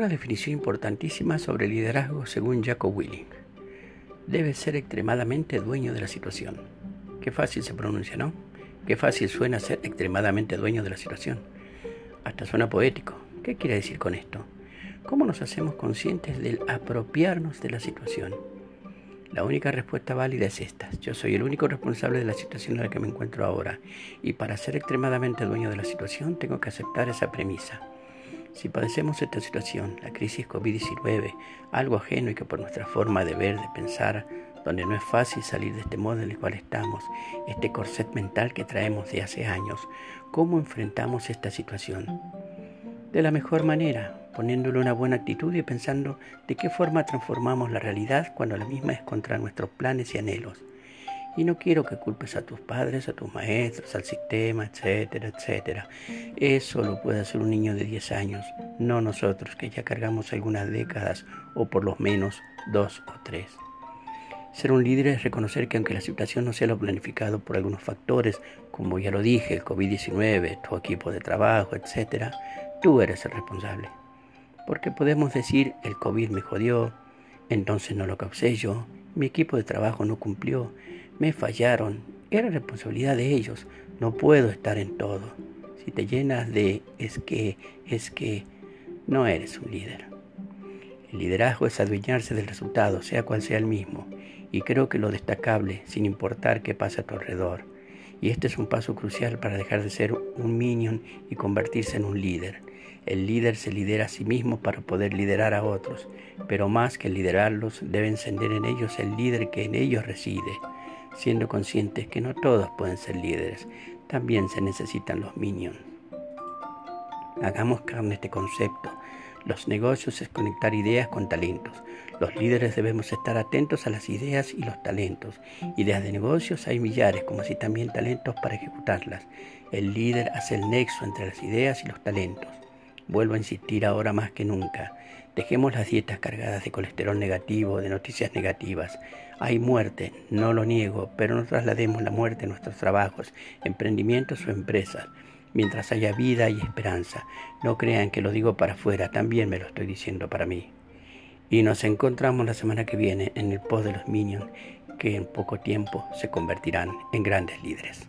una definición importantísima sobre liderazgo según Jacob Willing. Debe ser extremadamente dueño de la situación. Qué fácil se pronuncia, ¿no? Qué fácil suena ser extremadamente dueño de la situación. Hasta suena poético. ¿Qué quiere decir con esto? ¿Cómo nos hacemos conscientes del apropiarnos de la situación? La única respuesta válida es esta. Yo soy el único responsable de la situación en la que me encuentro ahora y para ser extremadamente dueño de la situación tengo que aceptar esa premisa. Si padecemos esta situación, la crisis COVID-19, algo ajeno y que por nuestra forma de ver, de pensar, donde no es fácil salir de este modo en el cual estamos, este corset mental que traemos de hace años, ¿cómo enfrentamos esta situación? De la mejor manera, poniéndole una buena actitud y pensando de qué forma transformamos la realidad cuando la misma es contra nuestros planes y anhelos. Y no quiero que culpes a tus padres, a tus maestros, al sistema, etcétera, etcétera. Eso lo puede hacer un niño de 10 años, no nosotros que ya cargamos algunas décadas o por lo menos dos o tres. Ser un líder es reconocer que aunque la situación no sea lo planificado por algunos factores, como ya lo dije, el COVID-19, tu equipo de trabajo, etcétera, tú eres el responsable. Porque podemos decir, el COVID me jodió, entonces no lo causé yo, mi equipo de trabajo no cumplió, me fallaron, era responsabilidad de ellos, no puedo estar en todo. Si te llenas de es que, es que, no eres un líder. El liderazgo es adueñarse del resultado, sea cual sea el mismo, y creo que lo destacable, sin importar qué pasa a tu alrededor. Y este es un paso crucial para dejar de ser un minion y convertirse en un líder. El líder se lidera a sí mismo para poder liderar a otros, pero más que liderarlos, debe encender en ellos el líder que en ellos reside siendo conscientes que no todos pueden ser líderes, también se necesitan los minions. Hagamos carne este concepto. Los negocios es conectar ideas con talentos. Los líderes debemos estar atentos a las ideas y los talentos. Ideas de negocios hay millares, como así también talentos para ejecutarlas. El líder hace el nexo entre las ideas y los talentos. Vuelvo a insistir ahora más que nunca. Dejemos las dietas cargadas de colesterol negativo, de noticias negativas. Hay muerte, no lo niego, pero no traslademos la muerte en nuestros trabajos, emprendimientos o empresas. Mientras haya vida y esperanza, no crean que lo digo para afuera, también me lo estoy diciendo para mí. Y nos encontramos la semana que viene en el post de los Minions, que en poco tiempo se convertirán en grandes líderes.